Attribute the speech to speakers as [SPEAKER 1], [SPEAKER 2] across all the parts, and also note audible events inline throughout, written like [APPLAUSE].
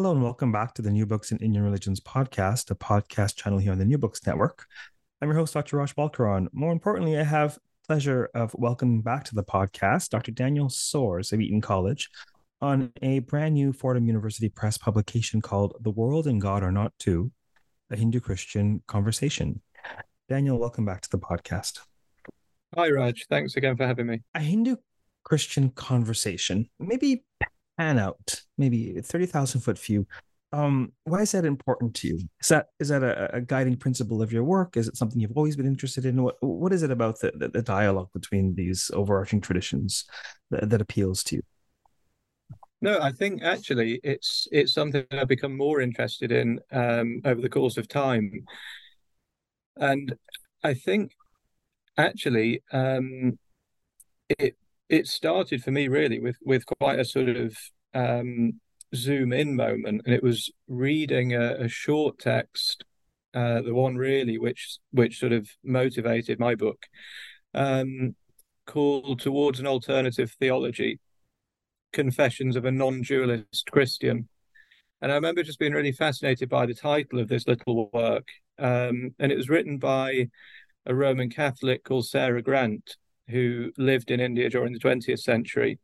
[SPEAKER 1] Hello and welcome back to the New Books in Indian Religions podcast, a podcast channel here on the New Books Network. I'm your host, Dr. Raj Balkaran. More importantly, I have pleasure of welcoming back to the podcast Dr. Daniel Soars of Eton College on a brand new Fordham University Press publication called The World and God Are Not Two, a Hindu Christian Conversation. Daniel, welcome back to the podcast.
[SPEAKER 2] Hi, Raj. Thanks again for having me.
[SPEAKER 1] A Hindu Christian conversation. Maybe pan out, maybe 30,000 foot view. Um, why is that important to you? Is that is that a, a, guiding principle of your work? Is it something you've always been interested in? What what is it about the, the, the dialogue between these overarching traditions that, that appeals to you?
[SPEAKER 2] No, I think actually it's it's something I've become more interested in um, over the course of time, and I think actually um, it it started for me really with with quite a sort of um, zoom in moment, and it was reading a, a short text, uh, the one really which which sort of motivated my book, um, called "Towards an Alternative Theology: Confessions of a Non-Dualist Christian." And I remember just being really fascinated by the title of this little work, um, and it was written by a Roman Catholic called Sara Grant, who lived in India during the 20th century.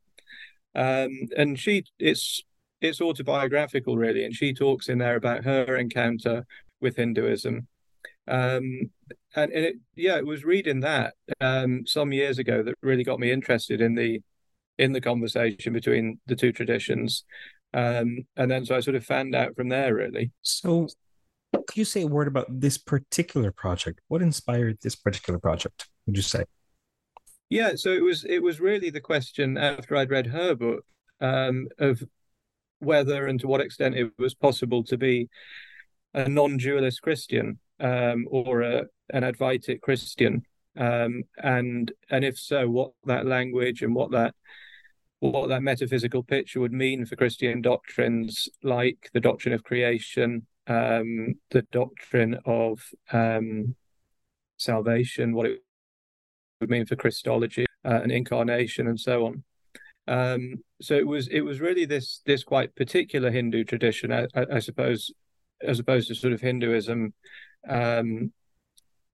[SPEAKER 2] Um, and she, it's it's autobiographical really, and she talks in there about her encounter with Hinduism. Um, and, and it, yeah, it was reading that um, some years ago that really got me interested in the in the conversation between the two traditions. Um, and then so I sort of fanned out from there really.
[SPEAKER 1] So could you say a word about this particular project? What inspired this particular project, would you say?
[SPEAKER 2] Yeah, so it was it was really the question after I'd read her book um, of whether and to what extent it was possible to be a non-dualist Christian um, or a, an Advaitic Christian, um, and and if so, what that language and what that what that metaphysical picture would mean for Christian doctrines like the doctrine of creation, um, the doctrine of um, salvation, what it would mean for Christology uh, and incarnation and so on. Um, so it was it was really this this quite particular Hindu tradition, I, I, suppose, as opposed to sort of Hinduism, um,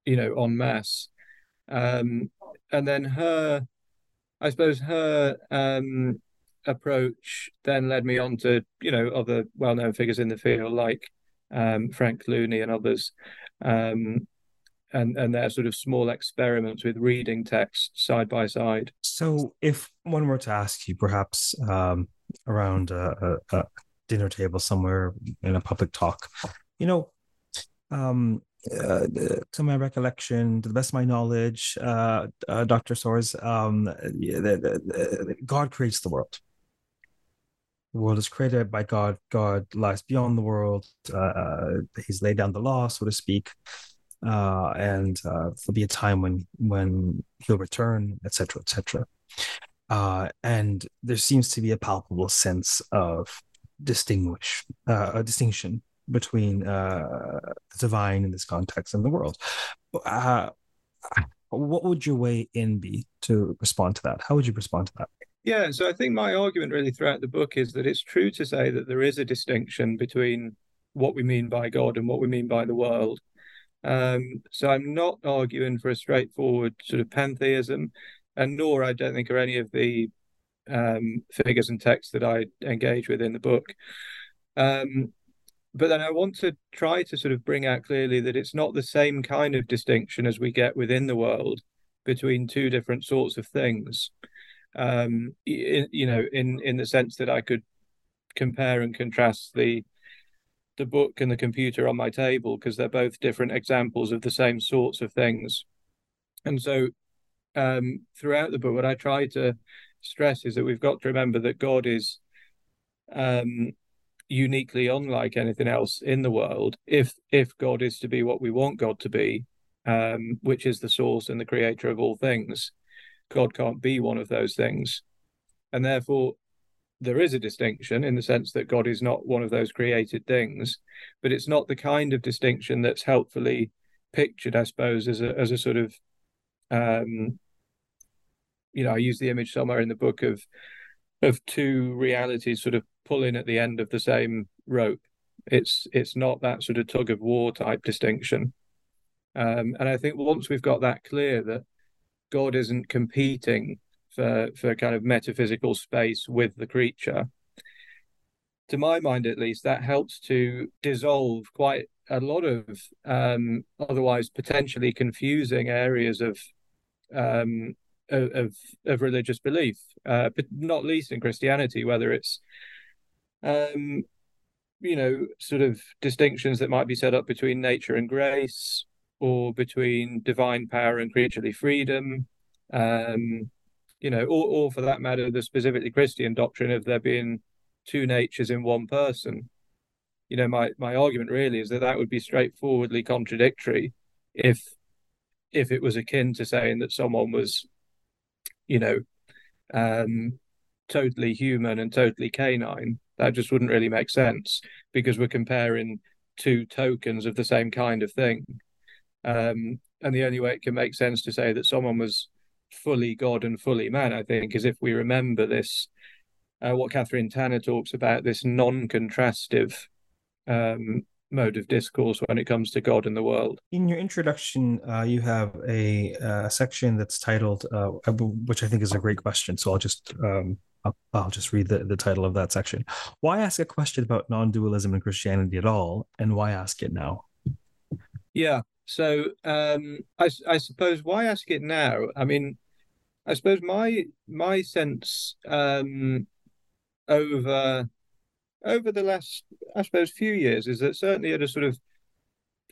[SPEAKER 2] you know, en masse. Um, and then her, I suppose her um, approach then led me on to you know other well-known figures in the field like um, Frank Clooney and others, um, and and their sort of small experiments with reading text side by side.
[SPEAKER 1] So, if one were to ask you, perhaps um, around a, a, a, dinner table somewhere in a public talk, you know, um, uh, to my recollection, to the best of my knowledge, uh, uh, Dr. Soars, um, God creates the world. The world is created by God. God lies beyond the world. Uh, uh, he's laid down the law, so to speak uh, and uh, there'll be a time when when he'll return, etc., etc. Uh, and there seems to be a palpable sense of distinguish uh, a distinction between uh, the divine in this context and the world. Uh, what would your way in be to respond to that? How would you respond to that?
[SPEAKER 2] Yeah, so I think my argument really throughout the book is that it's true to say that there is a distinction between what we mean by God and what we mean by the world. Um, so I'm not arguing for a straightforward sort of pantheism, and nor I don't think are any of the um, figures and texts that I engage with in the book. Um, but then I want to try to sort of bring out clearly that it's not the same kind of distinction as we get within the world between two different sorts of things. Um, in, you know, in in the sense that I could compare and contrast the the book and the computer on my table because they're both different examples of the same sorts of things. And so um, throughout the book, what I try to stress is that we've got to remember that God is um, uniquely unlike anything else in the world. If if God is to be what we want God to be, um, which is the source and the creator of all things, God can't be one of those things, and therefore there is a distinction in the sense that God is not one of those created things, but it's not the kind of distinction that's helpfully pictured, I suppose, as a as a sort of um, you know, I use the image somewhere in the book of of two realities sort of pulling at the end of the same rope. It's it's not that sort of tug of war type distinction. Um, and I think once we've got that clear that God isn't competing for for kind of metaphysical space with the creature, to my mind at least, that helps to dissolve quite a lot of um, otherwise potentially confusing areas of um, of of religious belief, uh, but not least in Christianity, whether it's um, you know sort of distinctions that might be set up between nature and grace, or between divine power and creaturely freedom, um, you know, or, or for that matter, the specifically Christian doctrine of there being two natures in one person. You know, my my argument really is that that would be straightforwardly contradictory if if it was akin to saying that someone was you know, um, totally human and totally canine. That just wouldn't really make sense because we're comparing two tokens of the same kind of thing. Um, and the only way it can make sense to say that someone was fully God and fully man, I think, is if we remember this, uh, what Kathryn Tanner talks about, this non contrastive um, mode of discourse when it comes to God and the world.
[SPEAKER 1] In your introduction, uh, you have a, uh, section that's titled, uh, which I think is a great question. So I'll just um, I'll, I'll, just read the, the title of that section. Why ask a question about non-dualism in Christianity at all, and why ask it now?
[SPEAKER 2] Yeah. So um, I, I suppose why ask it now? I mean, I suppose my my sense um, over over the last, I suppose, few years is that certainly at a sort of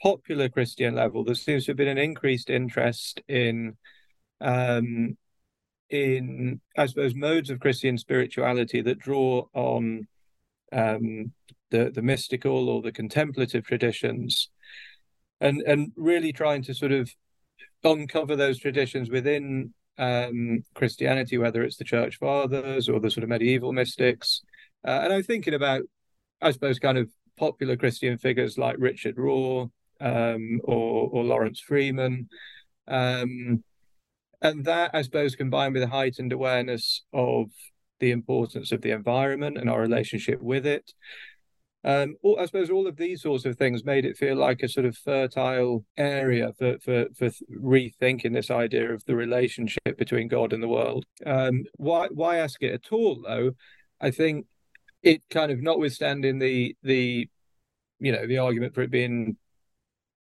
[SPEAKER 2] popular Christian level, there seems to have been an increased interest in, um, in I suppose, modes of Christian spirituality that draw on um, the the mystical or the contemplative traditions, and and really trying to sort of uncover those traditions within um, Christianity, whether it's the Church Fathers or the sort of medieval mystics, uh, and I'm thinking about, I suppose, kind of popular Christian figures like Richard Rohr um, or, or Laurence Freeman. Um, and that, I suppose, combined with a heightened awareness of the importance of the environment and our relationship with it. Um, all, I suppose all of these sorts of things made it feel like a sort of fertile area for for for rethinking this idea of the relationship between God and the world. Um, why why ask it at all, though? I think it kind of notwithstanding the the you know the argument for it being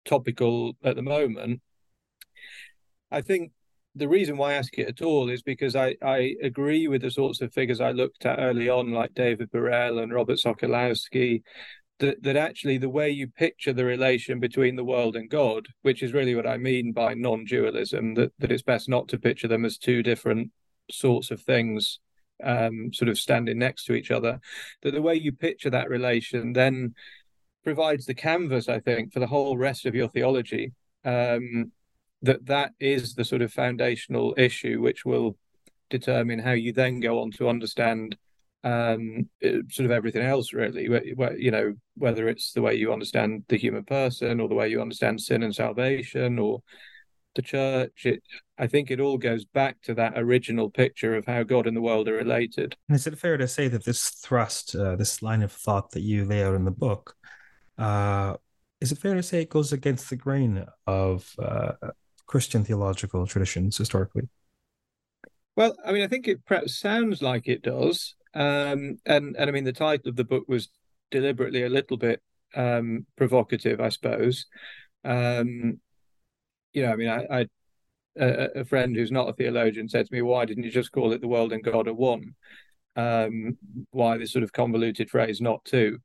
[SPEAKER 2] topical at the moment i think the reason why i ask it at all is because i i agree with the sorts of figures i looked at early on like david Burrell and robert sokolowski that, that actually the way you picture the relation between the world and god which is really what i mean by non-dualism that, that it's best not to picture them as two different sorts of things um, sort of standing next to each other, that the way you picture that relation then provides the canvas, I think, for the whole rest of your theology. Um, that that is the sort of foundational issue which will determine how you then go on to understand um, sort of everything else, really. Where, you know, whether it's the way you understand the human person, or the way you understand sin and salvation, or the church. It, I think it all goes back to that original picture of how God and the world are related.
[SPEAKER 1] Is it fair to say that this thrust, uh, this line of thought that you lay out in the book, uh, is it fair to say it goes against the grain of uh, Christian theological traditions historically?
[SPEAKER 2] Well, I mean, I think it perhaps sounds like it does, um, and and I mean, the title of the book was deliberately a little bit um, provocative, I suppose. Um, you know, I mean, I, I a, a, friend who's not a theologian said to me, "Why didn't you just call it the world and God are one? Um, why this sort of convoluted phrase, not two?"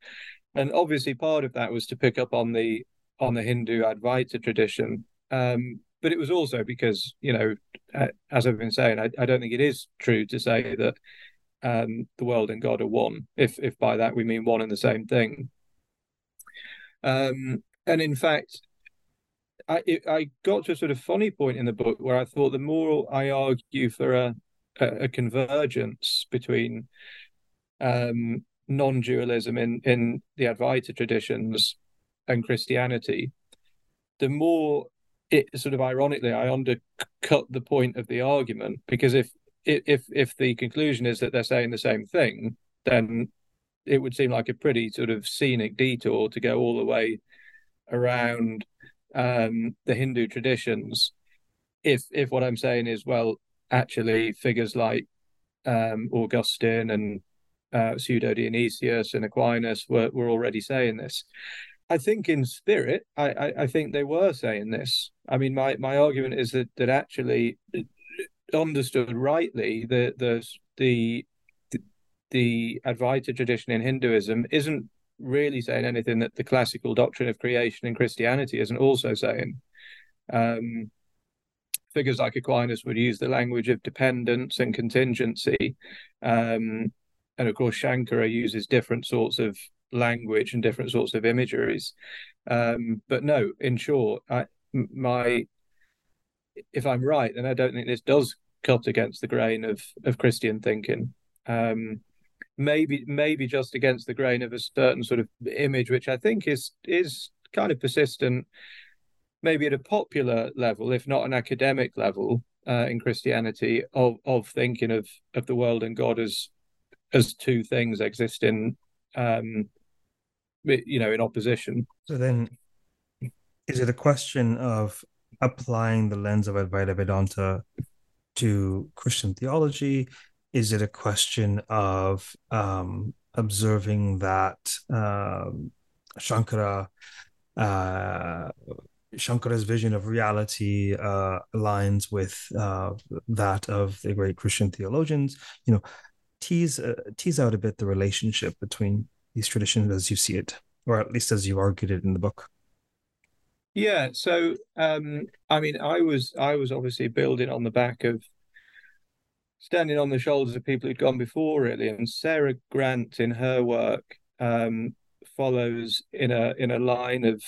[SPEAKER 2] And obviously, part of that was to pick up on the on the Hindu Advaita tradition, um, but it was also because you know, as I've been saying, I, I don't think it is true to say that um, the world and God are one, if if by that we mean one and the same thing. Um, and in fact, I I got to a sort of funny point in the book where I thought the more I argue for a a, a convergence between um, non-dualism in in the Advaita traditions and Christianity, the more it sort of ironically I undercut the point of the argument because if if if the conclusion is that they're saying the same thing, then it would seem like a pretty sort of scenic detour to go all the way around um, the Hindu traditions. If if what I'm saying is well, actually figures like um, Augustine and uh, Pseudo Dionysius and Aquinas were were already saying this. I think in spirit, I, I, I think they were saying this. I mean, my my argument is that that actually understood rightly, the the the the Advaita tradition in Hinduism isn't really saying anything that the classical doctrine of creation in Christianity isn't also saying. Um, figures like Aquinas would use the language of dependence and contingency. Um, and of course, Shankara uses different sorts of language and different sorts of imageries. Um, but no, in short, I, my if I'm right, then I don't think this does cut against the grain of of Christian thinking. Um, maybe maybe just against the grain of a certain sort of image, which I think is is kind of persistent, maybe at a popular level, if not an academic level, uh, in Christianity, of of thinking of of the world and God as as two things existing, um, you know, in opposition.
[SPEAKER 1] So then, is it a question of applying the lens of Advaita Vedanta to Christian theology? Is it a question of um, observing that um, Shankara, uh, Shankara's vision of reality uh, aligns with uh, that of the great Christian theologians? You know, tease uh, tease out a bit the relationship between these traditions as you see it, or at least as you argued it in the book.
[SPEAKER 2] Yeah, so um, I mean, I was I was obviously building on the back of standing on the shoulders of people who'd gone before, really. And Sara Grant, in her work, um, follows in a in a line of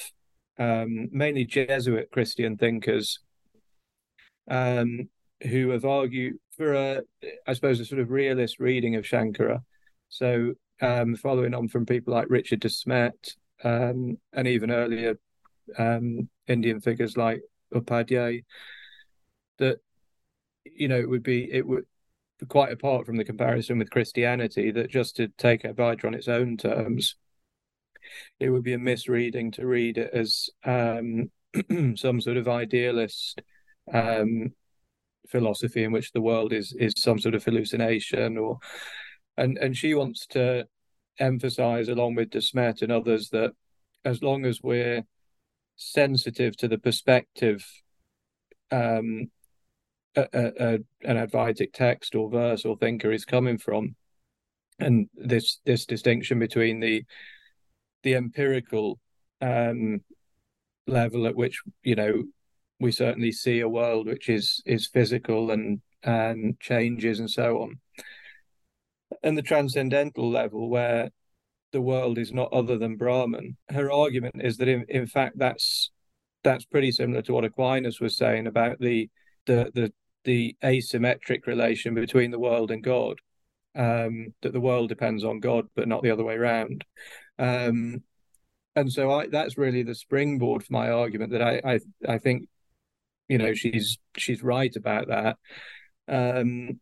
[SPEAKER 2] um, mainly Jesuit Christian thinkers um, who have argued for a, I suppose, a sort of realist reading of Shankara. So, um, following on from people like Richard de Smet um, and even earlier um, Indian figures like Upadhyay, that you know it would be it would quite apart from the comparison with Christianity that just to take Advaita on its own terms, it would be a misreading to read it as um, [CLEARS THROAT] some sort of idealist um, philosophy in which the world is is some sort of hallucination or and and she wants to emphasize along with De Smet and others that as long as we're sensitive to the perspective um, a, a, an Advaitic text or verse or thinker is coming from, and this this distinction between the the empirical um, level at which you know we certainly see a world which is is physical and and changes and so on, and the transcendental level where the world is not other than Brahman. Her argument is that in, in fact that's that's pretty similar to what Aquinas was saying about the the the the asymmetric relation between the world and God. Um, that the world depends on God, but not the other way around. Um, and so I, that's really the springboard for my argument that I, I, I think, you know, she's she's right about that. Um,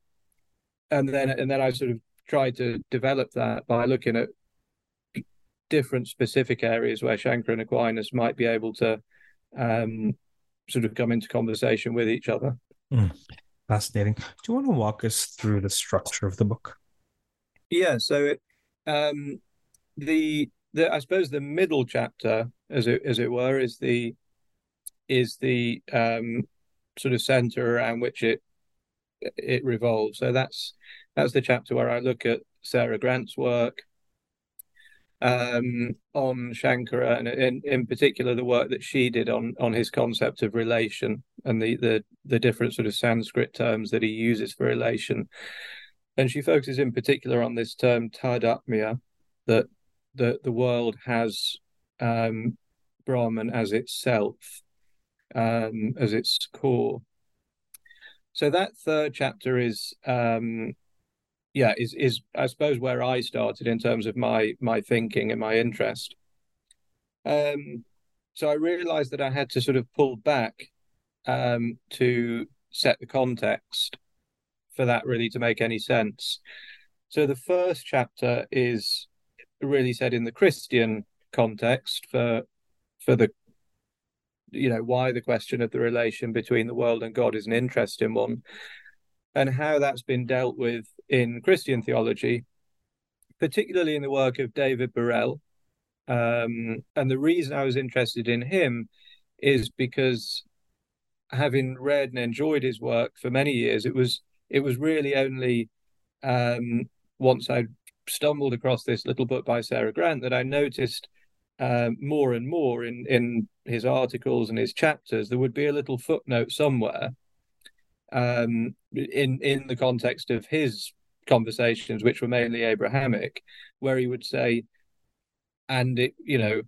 [SPEAKER 2] and then and then I sort of tried to develop that by looking at different specific areas where Shankar and Aquinas might be able to um, sort of come into conversation with each other.
[SPEAKER 1] Mm, fascinating. Do you want to walk us through the structure of the book?
[SPEAKER 2] Yeah. So it, um, the the I suppose the middle chapter, as it as it were, is the is the um, sort of center around which it it revolves. So that's that's the chapter where I look at Sara Grant's work, um, on Shankara and in, in particular the work that she did on on his concept of relation and the the the different sort of Sanskrit terms that he uses for relation. and she focuses in particular on this term tadatmya, that the the world has um, Brahman as itself, um, as its core. So that third chapter is, um, yeah, is is I suppose where I started in terms of my my thinking and my interest. Um, so I realised that I had to sort of pull back um, to set the context for that really to make any sense. So the first chapter is really said in the Christian context for for the you know why the question of the relation between the world and God is an interesting one, and how that's been dealt with in Christian theology, particularly in the work of David Burrell. Um, and the reason I was interested in him is because having read and enjoyed his work for many years, it was it was really only um, once I stumbled across this little book by Sara Grant that I noticed uh, more and more in in his articles and his chapters, there would be a little footnote somewhere um, in in the context of his conversations, which were mainly Abrahamic, where he would say, and it you know,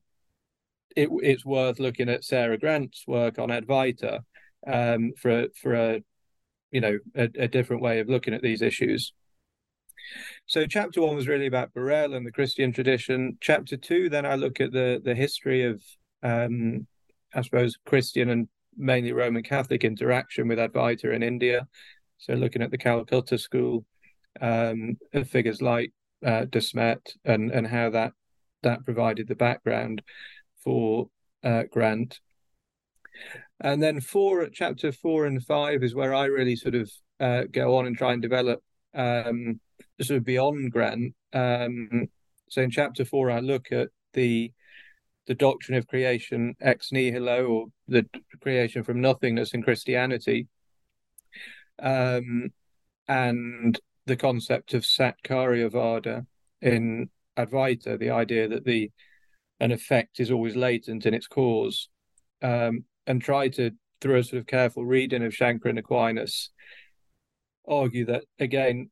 [SPEAKER 2] it it's worth looking at Sara Grant's work on Advaita um, for for a you know a, a different way of looking at these issues. So chapter one was really about Burrell and the Christian tradition. Chapter two, then I look at the the history of, um, I suppose, Christian and mainly Roman Catholic interaction with Advaita in India. So looking at the Calcutta school, um, figures like uh, De Smet and and how that that provided the background for uh, Grant. And then four, chapter four and five is where I really sort of uh, go on and try and develop um, sort of beyond Grant. Um, so in chapter four, I look at the the doctrine of creation ex nihilo, or the creation from nothingness in Christianity, um, and the concept of Satkaryavada in Advaita, the idea that the an effect is always latent in its cause, um, and try to, through a sort of careful reading of Shankara and Aquinas, argue that again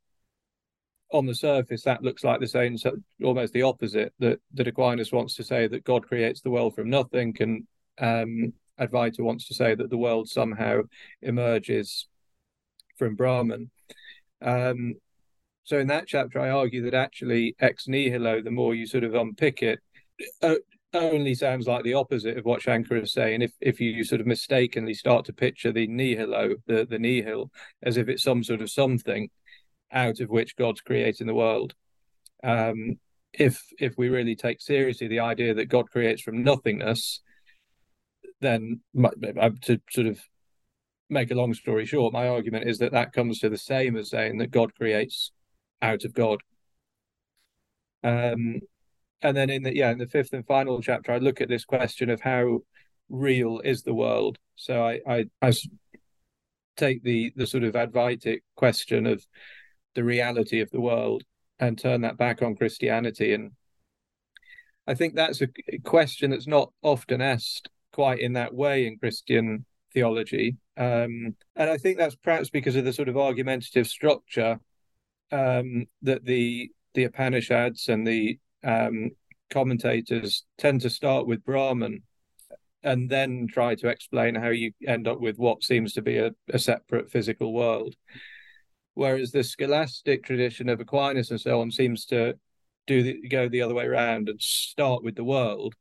[SPEAKER 2] on the surface, that looks like the same, almost the opposite. That that Aquinas wants to say that God creates the world from nothing, and um, Advaita wants to say that the world somehow emerges from Brahman. Um, so in that chapter, I argue that actually ex nihilo, the more you sort of unpick it, only sounds like the opposite of what Shankara is saying. If if you sort of mistakenly start to picture the nihilo, the the nihil, as if it's some sort of something, out of which God's creating the world. Um, if if we really take seriously the idea that God creates from nothingness, then my, to sort of make a long story short, my argument is that that comes to the same as saying that God creates out of God. Um, and then in the yeah in the fifth and final chapter, I look at this question of how real is the world. So I I, I take the the sort of Advaitic question of the reality of the world and turn that back on Christianity. And I think that's a question that's not often asked quite in that way in Christian theology. Um, and I think that's perhaps because of the sort of argumentative structure um, that the the Upanishads and the um, commentators tend to start with Brahman and then try to explain how you end up with what seems to be a, a separate physical world. Whereas the scholastic tradition of Aquinas and so on seems to do the, go the other way around and start with the world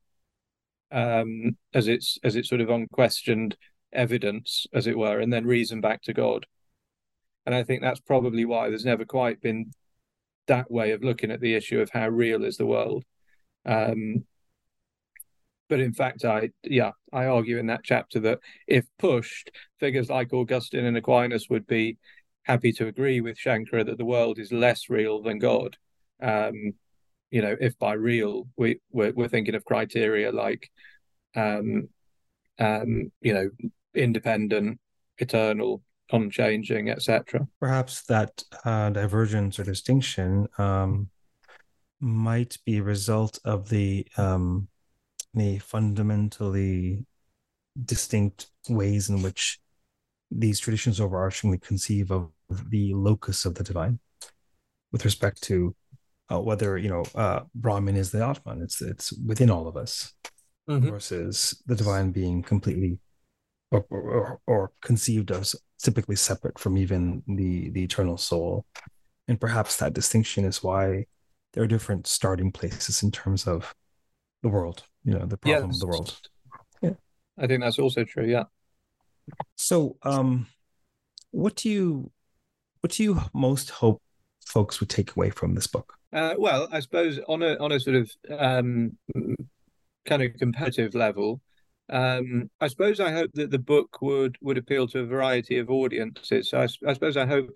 [SPEAKER 2] um, as its as its sort of unquestioned evidence, as it were, and then reason back to God. And I think that's probably why there's never quite been that way of looking at the issue of how real is the world. Um, but in fact, I yeah, I argue in that chapter that if pushed, figures like Augustine and Aquinas would be happy to agree with Shankara that the world is less real than God. Um, you know, if by real we we're, we're thinking of criteria like, um, um, you know, independent, eternal, unchanging, etc.
[SPEAKER 1] Perhaps that uh, divergence or distinction um, might be a result of the um, the fundamentally distinct ways in which these traditions overarchingly conceive of the locus of the divine. with respect to uh, whether you know uh, Brahman is the Atman. It's it's within all of us mm-hmm. versus the divine being completely or, or, or conceived as typically separate from even the the eternal soul. And perhaps that distinction is why there are different starting places in terms of the world. You know, the problem yes. of the world.
[SPEAKER 2] Yeah, I think that's also true. Yeah.
[SPEAKER 1] So, um, what do you what do you most hope folks would take away from this book?
[SPEAKER 2] Uh, well, I suppose on a on a sort of um, kind of competitive level, um, I suppose I hope that the book would would appeal to a variety of audiences. So I, I suppose I hope,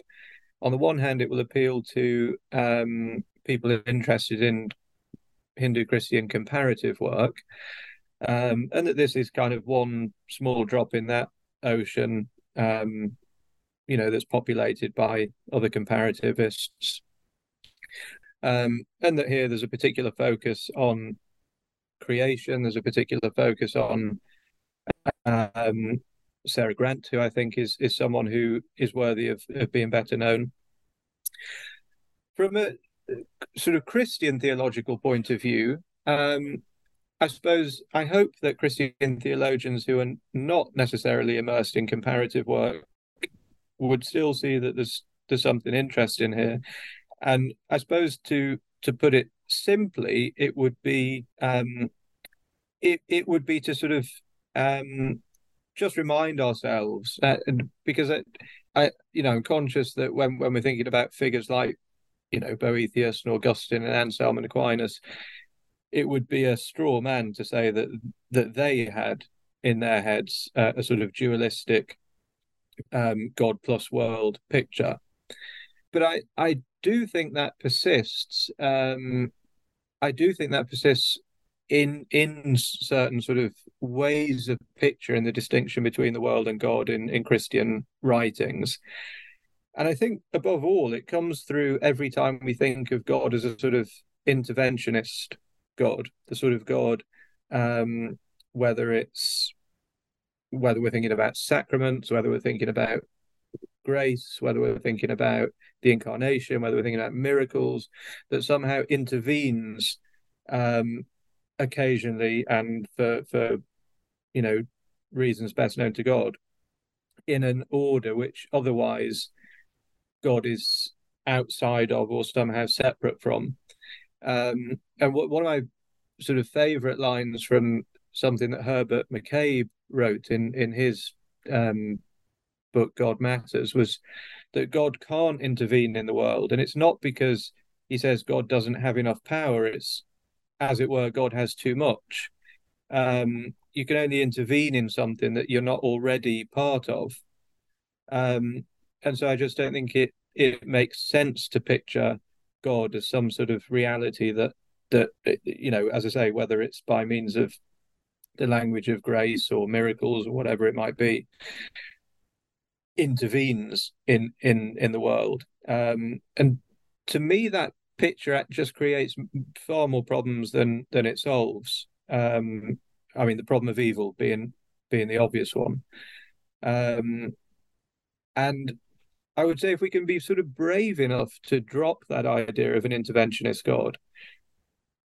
[SPEAKER 2] on the one hand, it will appeal to um, people interested in Hindu Christian comparative work, um, and that this is kind of one small drop in that ocean. Um, you know, that's populated by other comparativists. Um, and that here there's a particular focus on creation. There's a particular focus on um, Sara Grant, who I think is is someone who is worthy of, of being better known. From a sort of Christian theological point of view, um, I suppose I hope that Christian theologians who are not necessarily immersed in comparative work would still see that there's there's something interesting here, and I suppose to to put it simply, it would be um, it it would be to sort of um, just remind ourselves uh, because I, I you know I'm conscious that when when we're thinking about figures like you know Boethius and Augustine and Anselm and Aquinas, it would be a straw man to say that that they had in their heads uh, a sort of dualistic um, God plus world picture. But I, I do think that persists. Um, I do think that persists in in certain sort of ways of picturing the distinction between the world and God in, in Christian writings. And I think above all, it comes through every time we think of God as a sort of interventionist God, the sort of God, um, whether it's whether we're thinking about sacraments, whether we're thinking about grace, whether we're thinking about the incarnation, whether we're thinking about miracles, that somehow intervenes um, occasionally and for for you know reasons best known to God in an order which otherwise God is outside of or somehow separate from. Um, and what, one of my sort of favorite lines from something that Herbert McCabe wrote in in his um, book God Matters was that God can't intervene in the world, and it's not because he says God doesn't have enough power. It's as it were, God has too much. Um, you can only intervene in something that you're not already part of. Um, and so I just don't think it it makes sense to picture God as some sort of reality that that you know, as I say, whether it's by means of the language of grace or miracles or whatever it might be, intervenes in in in the world. Um, and to me, that picture just creates far more problems than than it solves. Um, I mean, the problem of evil being being the obvious one. Um, and I would say if we can be sort of brave enough to drop that idea of an interventionist God,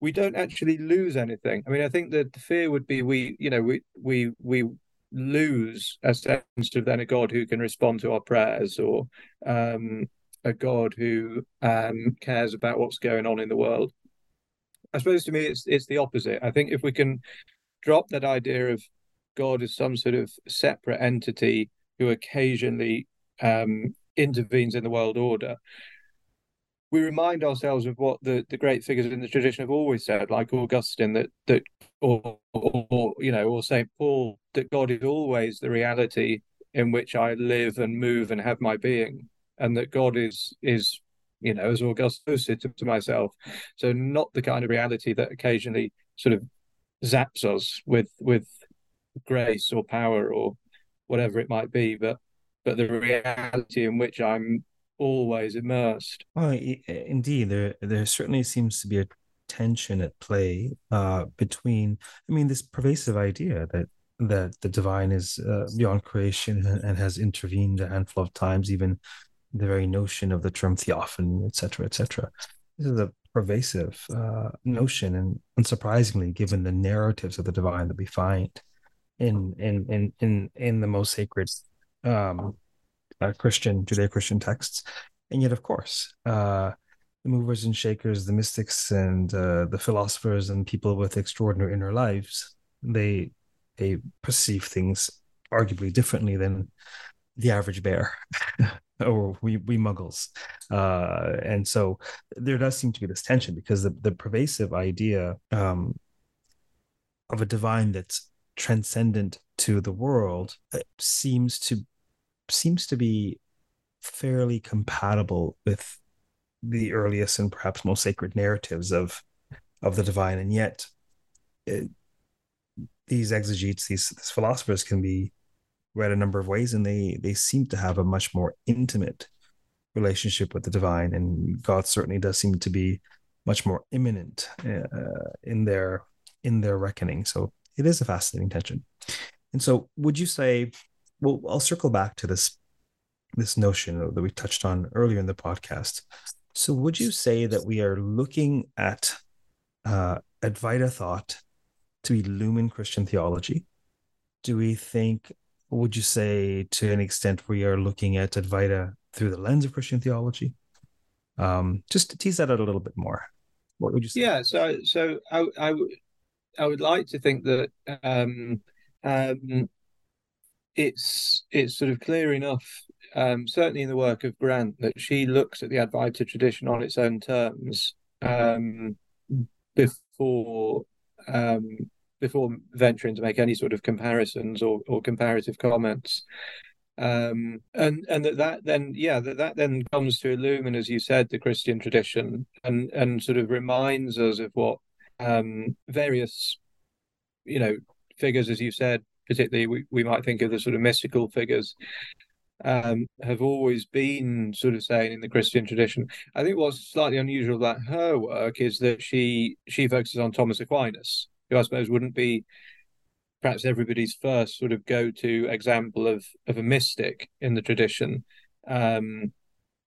[SPEAKER 2] we don't actually lose anything. I mean, I think that the fear would be we, you know, we we we lose a sense of then a God who can respond to our prayers or um, a God who um, cares about what's going on in the world. I suppose to me it's it's the opposite. I think if we can drop that idea of God as some sort of separate entity who occasionally um, intervenes in the world order, we remind ourselves of what the, the great figures in the tradition have always said, like Augustine, that that or, or, you know, or Saint Paul, that God is always the reality in which I live and move and have my being, and that God is is you know, as Augustine said to, to myself, so not the kind of reality that occasionally sort of zaps us with with grace or power or whatever it might be, but but the reality in which I'm always immersed.
[SPEAKER 1] Well, indeed, there there certainly seems to be a tension at play uh, between. I mean, this pervasive idea that that the divine is uh, beyond creation and, has intervened a handful of times, even the very notion of the term theophany, etc., etc. This is a pervasive uh, notion, and unsurprisingly, given the narratives of the divine that we find in in in in in the most sacred um, uh, Christian Judeo-Christian texts, and yet, of course, uh, the movers and shakers, the mystics, and uh, the philosophers, and people with extraordinary inner lives, they they perceive things arguably differently than the average bear [LAUGHS] or we we muggles. Uh, and so there does seem to be this tension because the, the pervasive idea um, of a divine that's transcendent to the world uh, seems to seems to be fairly compatible with the earliest and perhaps most sacred narratives of of the divine. And yet it, these exegetes these, these philosophers can be read a number of ways and they they seem to have a much more intimate relationship with the divine. And god certainly does seem to be much more immanent uh, in their in their reckoning. So it is a fascinating tension and so would you say well i'll circle back to this this notion that we touched on earlier in the podcast so would you say that we are looking at uh, advaita thought to illumine christian theology do we think would you say to an extent we are looking at Advaita through the lens of Christian theology? Um, just to tease that out a little bit more. What would you say?
[SPEAKER 2] Yeah, so so I I, I would like to think that um, um, it's it's sort of clear enough, um, certainly in the work of Grant, that she looks at the Advaita tradition on its own terms um, before um, before venturing to make any sort of comparisons or, or comparative comments. Um, and and that, that then yeah that, that then comes to illumine as you said the Christian tradition and and sort of reminds us of what um, various you know figures as you said particularly we, we might think of the sort of mystical figures um, have always been sort of saying in the Christian tradition. I think what's slightly unusual about her work is that she she focuses on Thomas Aquinas, who I suppose wouldn't be perhaps everybody's first sort of go-to example of of a mystic in the tradition. Um,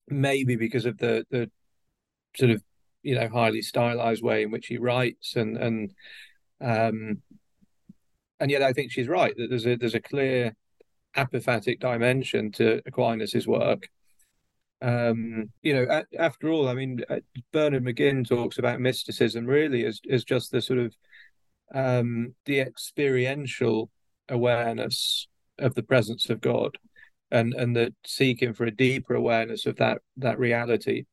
[SPEAKER 2] maybe because of the the sort of you know highly stylized way in which he writes and and um, and yet I think she's right that there's a there's a clear apophatic dimension to Aquinas's work. Um, you know, after all, I mean, uh, Bernard McGinn talks about mysticism really as as just the sort of um, the experiential awareness of the presence of God, and and the seeking for a deeper awareness of that that reality,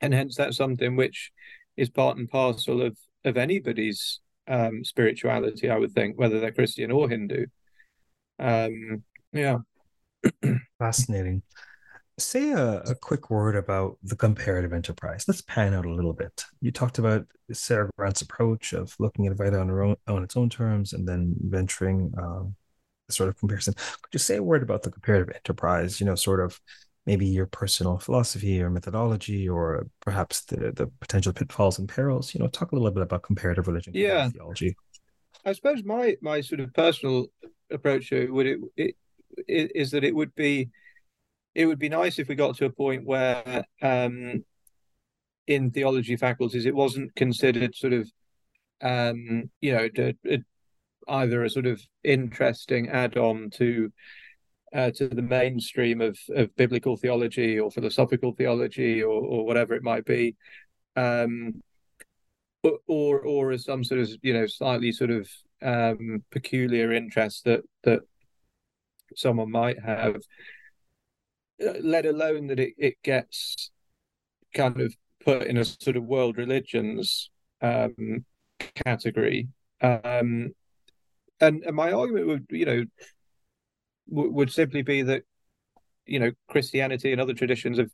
[SPEAKER 2] and hence that's something which is part and parcel of of anybody's um, spirituality. I would think, whether they're Christian or Hindu. Um, yeah, [CLEARS THROAT]
[SPEAKER 1] fascinating say a, a, quick word about the comparative enterprise. Let's pan out a little bit. You talked about Sara Grant's approach of looking at Vita on, own, on its own terms and then venturing um, sort of comparison. Could you say a word about the comparative enterprise? You know, sort of maybe your personal philosophy or methodology, or perhaps the the potential pitfalls and perils. You know, talk a little bit about comparative religion,
[SPEAKER 2] yeah,
[SPEAKER 1] theology.
[SPEAKER 2] I suppose my my sort of personal approach to it would it, it is that it would be it would be nice if we got to a point where um, in theology faculties it wasn't considered sort of um, you know either a sort of interesting add-on to uh, to the mainstream of, of biblical theology or philosophical theology or, or whatever it might be um, or or as some sort of you know slightly sort of um, peculiar interest that that someone might have uh, let alone that it, it gets kind of put in a sort of world religions um, category. Um, and, and my argument would, you know, w- would simply be that, you know, Christianity and other traditions have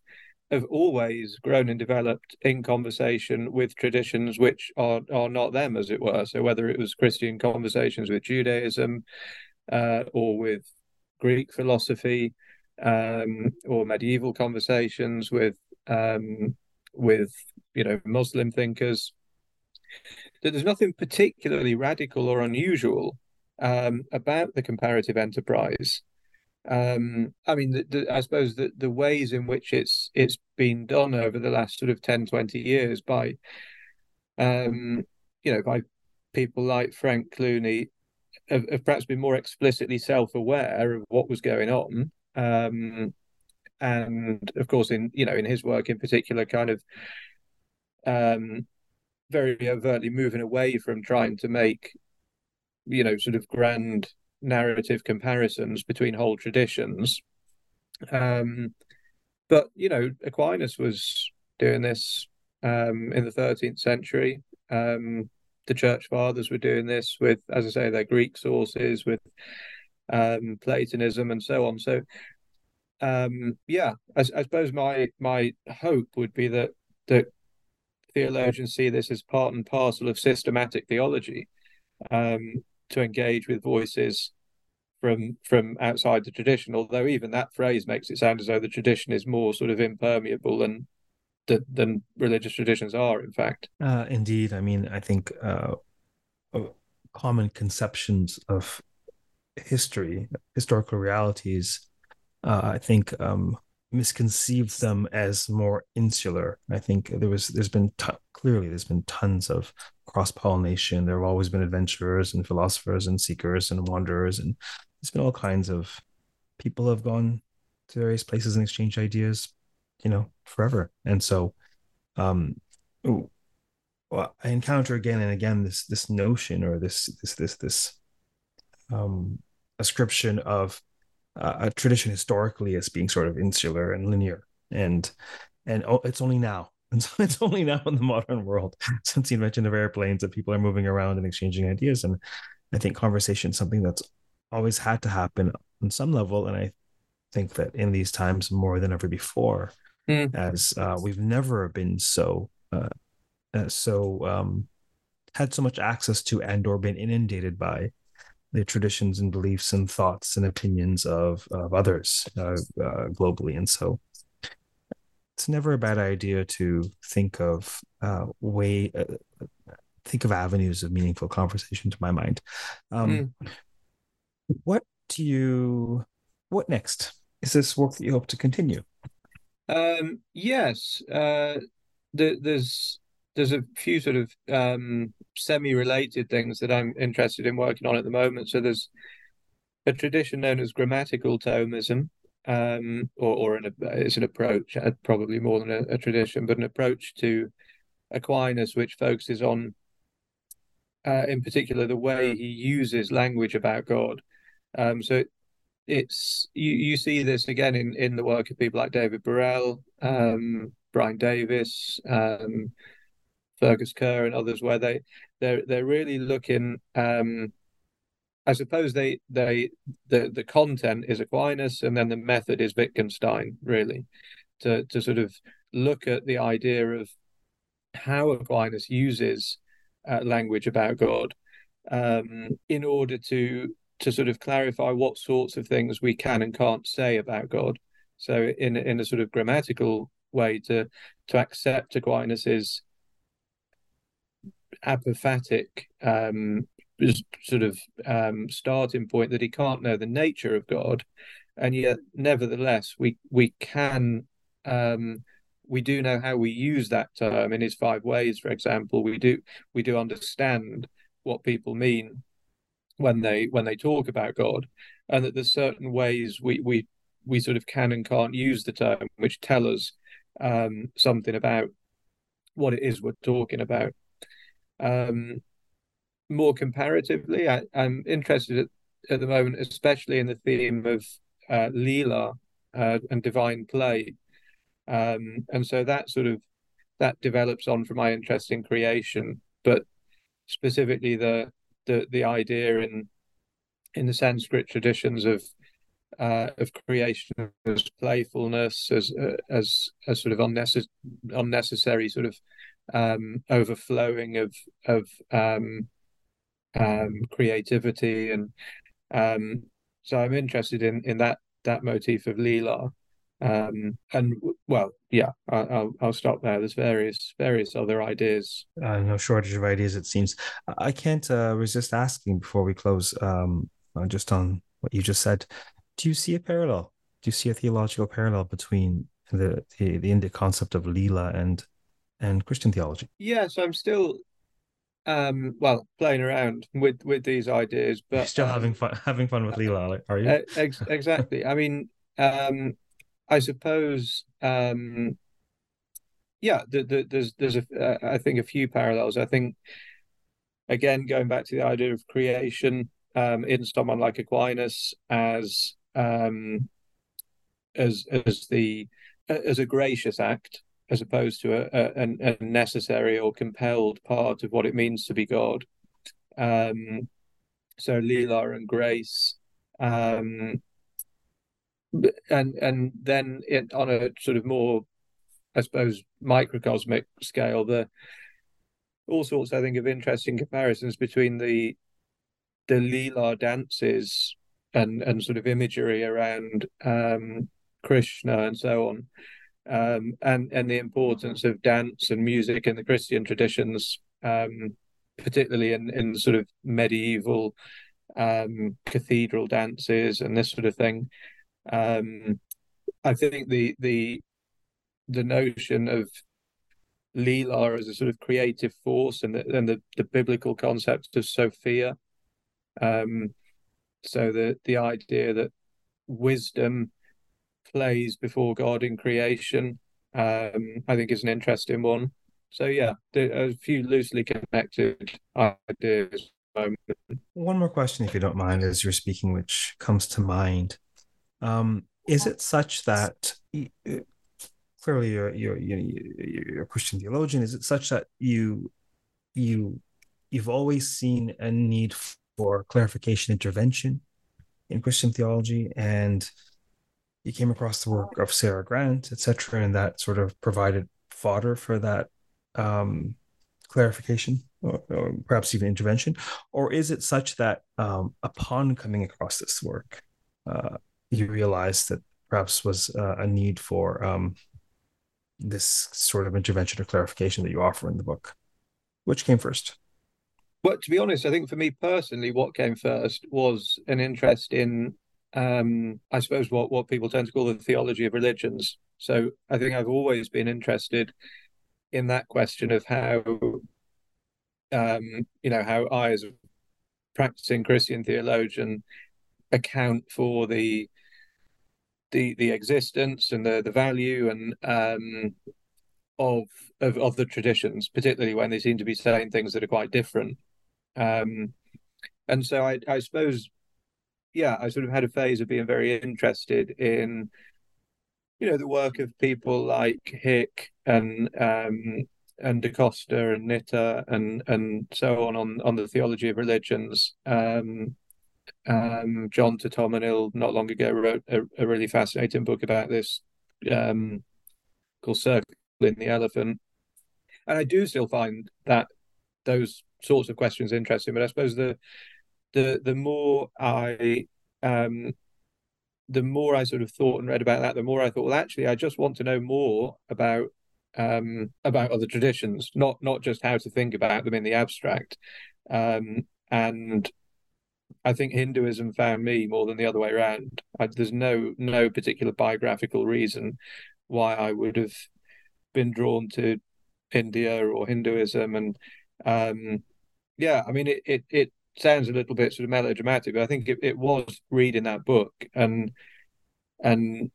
[SPEAKER 2] have always grown and developed in conversation with traditions which are are not them, as it were. So whether it was Christian conversations with Judaism uh, or with Greek philosophy, um, or medieval conversations with um, with you know Muslim thinkers. That there's nothing particularly radical or unusual um, about the comparative enterprise. Um, I mean, the, the, I suppose the, the ways in which it's it's been done over the last sort of 10, 20 years by, um, you know, by people like Frank Clooney have, have perhaps been more explicitly self-aware of what was going on. Um, and of course, in you know, in his work in particular, kind of um, very overtly moving away from trying to make, you know, sort of grand narrative comparisons between whole traditions. Um, but you know, Aquinas was doing this um, in the 13th century. Um, the church fathers were doing this with, as I say, their Greek sources, with um, Platonism and so on. So, um, yeah, I, I, suppose my my hope would be that that theologians see this as part and parcel of systematic theology um, to engage with voices from from outside the tradition. Although even that phrase makes it sound as though the tradition is more sort of impermeable than than, than religious traditions are. In fact,
[SPEAKER 1] uh, indeed. I mean, I think uh, common conceptions of history, historical realities, uh, I think um, misconceived them as more insular. I think there was there's been t- clearly there's been tons of cross pollination. There have always been adventurers and philosophers and seekers and wanderers, and there's been all kinds of people have gone to various places and exchanged ideas, you know, forever. And so, um, well, I encounter again and again this this notion or this this this this um ascription of uh, a tradition historically as being sort of insular and linear and and oh, it's only now [LAUGHS] and so it's only now in the modern world [LAUGHS] since the invention of airplanes that people are moving around and exchanging ideas. And i think conversation is something that's always had to happen on some level. And i think that in these times more than ever before mm. as uh, we've never been so uh, uh, so um, had so much access to and or been inundated by the traditions and beliefs and thoughts and opinions of of others uh, uh, globally, and so it's never a bad idea to think of uh, way uh, think of avenues of meaningful conversation. To my mind, um, mm. what do you what next? Is this work that you hope to continue?
[SPEAKER 2] Um, yes, uh, there's there's a few sort of um, semi-related things that I'm interested in working on at the moment. So there's a tradition known as grammatical Thomism, um, or, or an, it's an approach, uh, probably more than a, a, tradition, but an approach to Aquinas, which focuses on, uh, in particular, the way he uses language about God. Um, so it, it's you, you see this again in, in the work of people like David Burrell, um, Brian Davies, um, Fergus Kerr and others, where they they're they're really looking. Um, I suppose they they the the content is Aquinas, and then the method is Wittgenstein, really, to to sort of look at the idea of how Aquinas uses uh, language about God um, in order to to sort of clarify what sorts of things we can and can't say about God. So in in a sort of grammatical way to to accept Aquinas's apophatic um, sort of um, starting point that he can't know the nature of God, and yet nevertheless we we can um, we do know how we use that term in his five ways. For example, we do we do understand what people mean when they when they talk about God, and that there's certain ways we we we sort of can and can't use the term, which tell us um, something about what it is we're talking about. Um, more comparatively, I, am interested at, at, the moment, especially in the theme of uh, Leela uh, and divine play, um, and so that sort of that develops on from my interest in creation, but specifically the the the idea in in the Sanskrit traditions of uh, of creation as playfulness, as uh, as as sort of unnecessary unnecessary sort of um, overflowing of of um, um, creativity, and um, so I'm interested in in that that motif of Leela. Um, and well, yeah, I, will I'll stop there. There's various various other ideas.
[SPEAKER 1] Uh, no shortage of ideas, it seems. I can't uh, resist asking before we close, um, uh, just on what you just said. do you see a parallel? Do you see a theological parallel between the the, the Indic concept of Leela and and Christian theology?
[SPEAKER 2] Yes, I'm still um well playing around with with these ideas but
[SPEAKER 1] You're still
[SPEAKER 2] um,
[SPEAKER 1] having fun [LAUGHS] having fun with Leela, are you?
[SPEAKER 2] ex- exactly i mean um i suppose um yeah the, the, there's there's a uh, i think a few parallels i think again going back to the idea of creation um in someone like aquinas as um as as the as a gracious act as opposed to a, a, a necessary or compelled part of what it means to be God. Um, so Leela and grace, um, and and then it on a sort of more, I suppose, microcosmic scale, the all sorts I think of interesting comparisons between the the Leela dances and and sort of imagery around um, Krishna and so on um, and and the importance of dance and music in the Christian traditions, um, particularly in in sort of medieval um, cathedral dances and this sort of thing. Um, I think the the the notion of Leela as a sort of creative force and the, and the, the biblical concept of Sophia. Um, so the the idea that wisdom plays before God in creation, um, I think is an interesting one. So yeah, a few loosely connected ideas.
[SPEAKER 1] One more question, if you don't mind, as you're speaking, which comes to mind. Um, is it such that clearly you're, you're you're a Christian theologian? Is it such that you you you've always seen a need for clarification intervention in Christian theology and you came across the work of Sara Grant, etc., and that sort of provided fodder for that um, clarification or, or, perhaps even intervention? Or is it such that um, upon coming across this work, uh, you realized that perhaps was uh, a need for um, this sort of intervention or clarification that you offer in the book? Which came first?
[SPEAKER 2] Well, to be honest, I think for me personally, what came first was an interest in um, I suppose what what people tend to call the theology of religions. So I think I've always been interested in that question of how, um, you know, how I as a practicing Christian theologian account for the the the existence and the the value and um, of of of the traditions, particularly when they seem to be saying things that are quite different. Um, and so I I suppose yeah, I sort of had a phase of being very interested in, you know, the work of people like Hick and um, and D'Costa and Knitter and and so on on on the theology of religions. Um, um, John Thatamanil not long ago wrote a, a really fascinating book about this um, called Circling the Elephant, and I do still find that those sorts of questions interesting. But I suppose the the the more I um, the more I sort of thought and read about that, the more I thought, well, actually, I just want to know more about um, about other traditions, not not just how to think about them in the abstract. Um, and I think Hinduism found me more than the other way around. I, there's no no particular biographical reason why I would have been drawn to India or Hinduism, and um, yeah, I mean, it it it sounds a little bit sort of melodramatic, but I think it, it was reading that book and and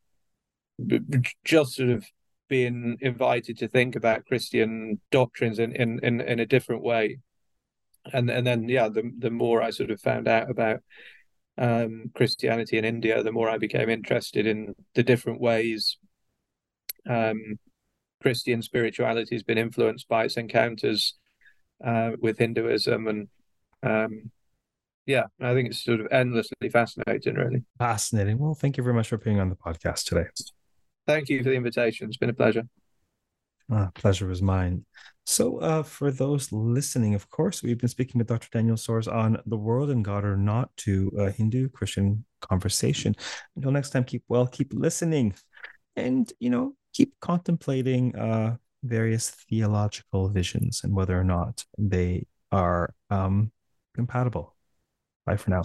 [SPEAKER 2] just sort of being invited to think about Christian doctrines in in in, in a different way. And and then yeah, the the more I sort of found out about um, Christianity in India, the more I became interested in the different ways um, Christian spirituality has been influenced by its encounters uh, with Hinduism and um, yeah, I think it's sort of endlessly fascinating, really.
[SPEAKER 1] Fascinating. Well, thank you very much for being on the podcast today.
[SPEAKER 2] Thank you for the invitation. It's been a pleasure.
[SPEAKER 1] Ah, pleasure was mine. So, uh, for those listening, of course, we've been speaking with Dr. Daniel Soars on the world and God or not to a Hindu Christian conversation. Until next time, keep well, keep listening, and you know, keep contemplating uh, various theological visions and whether or not they are um, compatible. Bye for now.